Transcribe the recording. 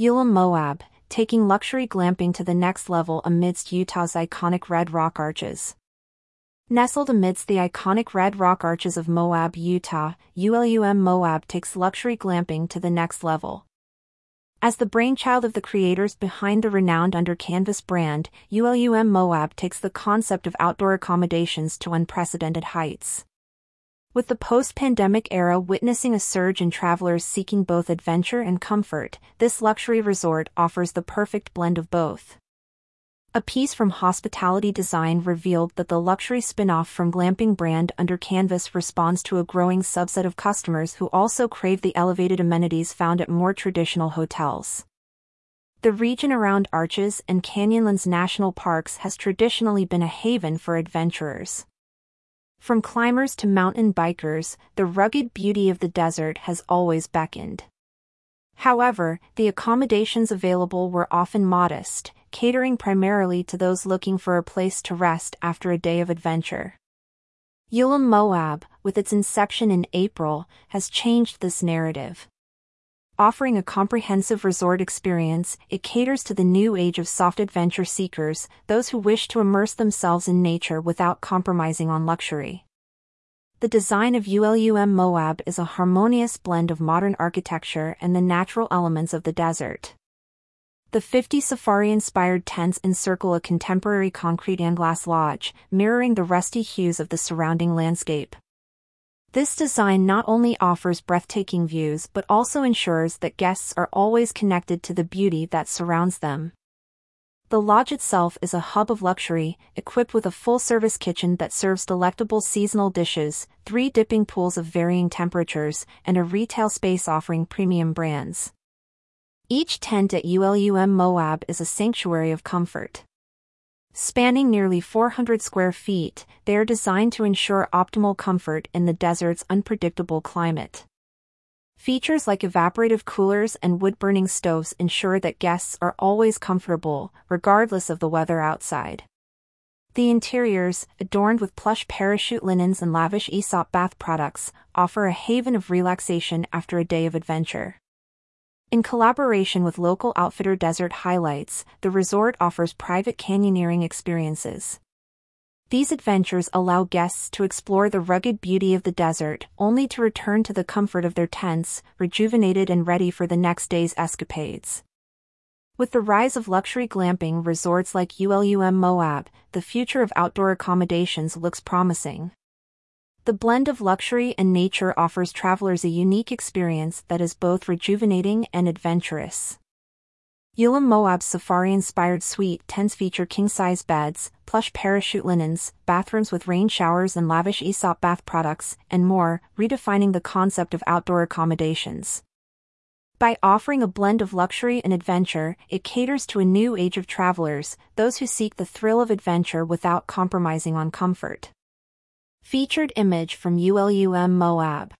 ULUM Moab, taking luxury glamping to the next level amidst Utah's iconic red rock arches. Nestled amidst the iconic red rock arches of Moab, Utah, ULUM Moab takes luxury glamping to the next level. As the brainchild of the creators behind the renowned Under Canvas brand, ULUM Moab takes the concept of outdoor accommodations to unprecedented heights. With the post-pandemic era witnessing a surge in travelers seeking both adventure and comfort, this luxury resort offers the perfect blend of both. A piece from Hospitality Design revealed that the luxury spin-off from glamping brand Under Canvas responds to a growing subset of customers who also crave the elevated amenities found at more traditional hotels. The region around Arches and Canyonlands National Parks has traditionally been a haven for adventurers. From climbers to mountain bikers, the rugged beauty of the desert has always beckoned. However, the accommodations available were often modest, catering primarily to those looking for a place to rest after a day of adventure. ULUM Moab, with its inception in April, has changed this narrative. Offering a comprehensive resort experience, it caters to the new age of soft adventure seekers, those who wish to immerse themselves in nature without compromising on luxury. The design of ULUM Moab is a harmonious blend of modern architecture and the natural elements of the desert. The 50 safari-inspired tents encircle a contemporary concrete and glass lodge, mirroring the rusty hues of the surrounding landscape. This design not only offers breathtaking views but also ensures that guests are always connected to the beauty that surrounds them. The lodge itself is a hub of luxury, equipped with a full-service kitchen that serves delectable seasonal dishes, three dipping pools of varying temperatures, and a retail space offering premium brands. Each tent at ULUM Moab is a sanctuary of comfort. Spanning nearly 400 square feet, they are designed to ensure optimal comfort in the desert's unpredictable climate. Features like evaporative coolers and wood-burning stoves ensure that guests are always comfortable, regardless of the weather outside. The interiors, adorned with plush parachute linens and lavish Aesop bath products, offer a haven of relaxation after a day of adventure. In collaboration with local outfitter Desert Highlights, the resort offers private canyoneering experiences. These adventures allow guests to explore the rugged beauty of the desert, only to return to the comfort of their tents, rejuvenated and ready for the next day's escapades. With the rise of luxury glamping resorts like ULUM Moab, the future of outdoor accommodations looks promising. The blend of luxury and nature offers travelers a unique experience that is both rejuvenating and adventurous. ULUM Moab's safari-inspired suite tents feature king-size beds, plush parachute linens, bathrooms with rain showers and lavish Aesop bath products, and more, redefining the concept of outdoor accommodations. By offering a blend of luxury and adventure, it caters to a new age of travelers, those who seek the thrill of adventure without compromising on comfort. Featured image from ULUM Moab